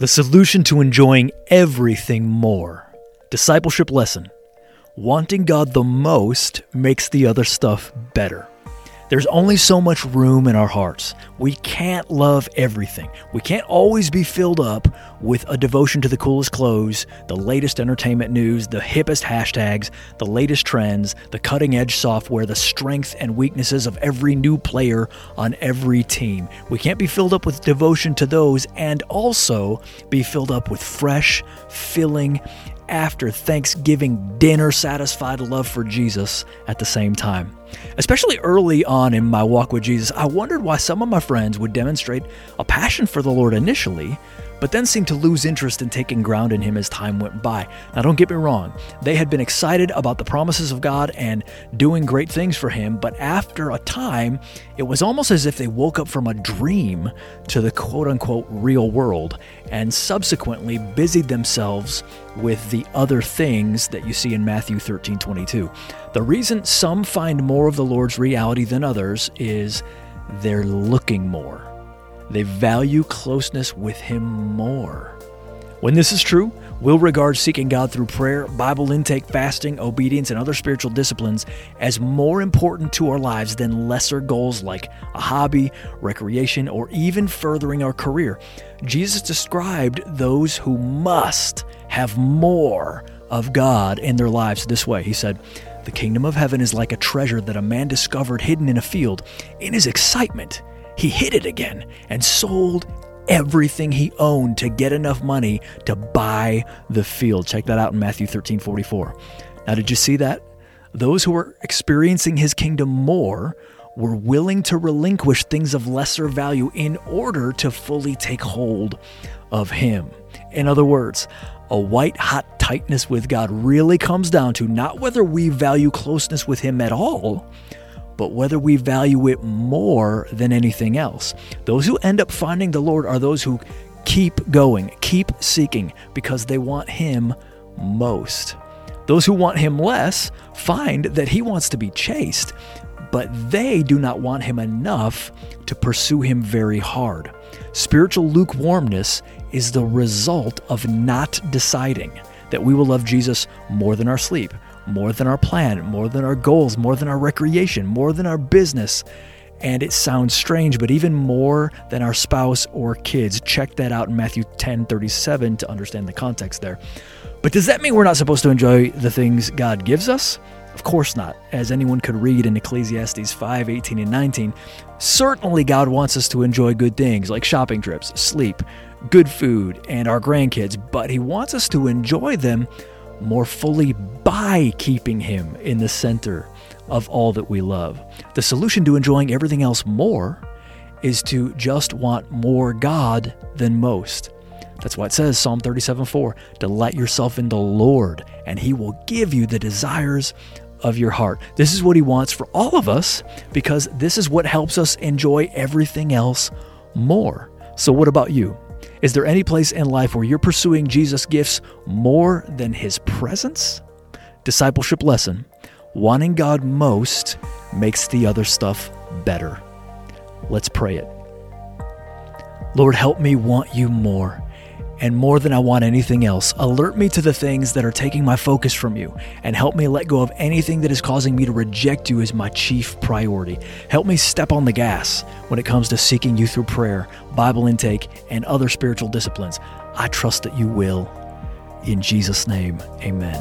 The solution to enjoying everything more. Discipleship lesson. Wanting God the most makes the other stuff better. There's only so much room in our hearts. We can't love everything. We can't always be filled up with a devotion to the coolest clothes, the latest entertainment news, the hippest hashtags, the latest trends, the cutting edge software, the strengths and weaknesses of every new player on every team. We can't be filled up with devotion to those and also be filled up with fresh, filling, after Thanksgiving dinner satisfied love for Jesus at the same time. Especially early on in my walk with Jesus, I wondered why some of my friends would demonstrate a passion for the Lord initially, but then seemed to lose interest in taking ground in Him as time went by. Now, don't get me wrong, they had been excited about the promises of God and doing great things for Him, but after a time, it was almost as if they woke up from a dream to the quote unquote real world and subsequently busied themselves with the other things that you see in Matthew 13 22. The reason some find more of the Lord's reality than others is they're looking more. They value closeness with Him more. When this is true, we'll regard seeking God through prayer, Bible intake, fasting, obedience, and other spiritual disciplines as more important to our lives than lesser goals like a hobby, recreation, or even furthering our career. Jesus described those who must have more of God in their lives this way. He said, The kingdom of heaven is like a treasure that a man discovered hidden in a field. In his excitement, he hid it again and sold everything he owned to get enough money to buy the field. Check that out in Matthew 13 44. Now, did you see that? Those who were experiencing his kingdom more were willing to relinquish things of lesser value in order to fully take hold of him. In other words, a white hot tightness with God really comes down to not whether we value closeness with him at all but whether we value it more than anything else. Those who end up finding the Lord are those who keep going, keep seeking, because they want Him most. Those who want Him less find that He wants to be chased, but they do not want Him enough to pursue Him very hard. Spiritual lukewarmness is the result of not deciding that we will love Jesus more than our sleep, more than our plan, more than our goals, more than our recreation, more than our business. And it sounds strange, but even more than our spouse or kids. Check that out in Matthew 10 37 to understand the context there. But does that mean we're not supposed to enjoy the things God gives us? Of course not. As anyone could read in Ecclesiastes 5 18 and 19, certainly God wants us to enjoy good things like shopping trips, sleep, good food, and our grandkids, but He wants us to enjoy them more fully by keeping Him in the center of all that we love. The solution to enjoying everything else more is to just want more God than most. That's why it says, Psalm 37 4, delight yourself in the Lord, and He will give you the desires of your heart. This is what He wants for all of us because this is what helps us enjoy everything else more. So, what about you? Is there any place in life where you're pursuing Jesus' gifts more than his presence? Discipleship lesson wanting God most makes the other stuff better. Let's pray it. Lord, help me want you more and more than I want anything else, alert me to the things that are taking my focus from you, and help me let go of anything that is causing me to reject you as my chief priority. Help me step on the gas when it comes to seeking you through prayer, Bible intake, and other spiritual disciplines. I trust that you will. In Jesus' name, amen.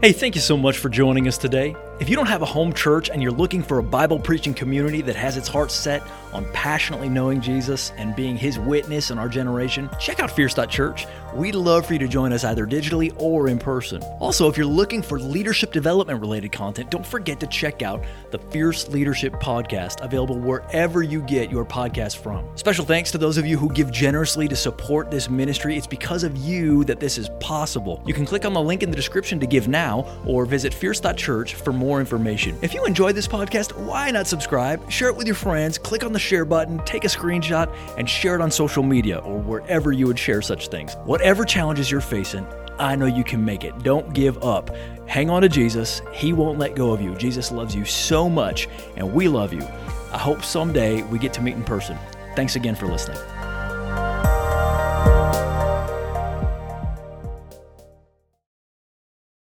Hey, thank you so much for joining us today. If you don't have a home church and you're looking for a Bible preaching community that has its heart set on passionately knowing Jesus and being his witness in our generation, check out Fierce.church. We'd love for you to join us either digitally or in person. Also, if you're looking for leadership development related content, don't forget to check out the Fierce Leadership Podcast, available wherever you get your podcast from. Special thanks to those of you who give generously to support this ministry. It's because of you that this is possible. You can click on the link in the description to give now or visit Fierce.church for more more information. If you enjoyed this podcast, why not subscribe, share it with your friends, click on the share button, take a screenshot, and share it on social media or wherever you would share such things. Whatever challenges you're facing, I know you can make it. Don't give up. Hang on to Jesus. He won't let go of you. Jesus loves you so much, and we love you. I hope someday we get to meet in person. Thanks again for listening.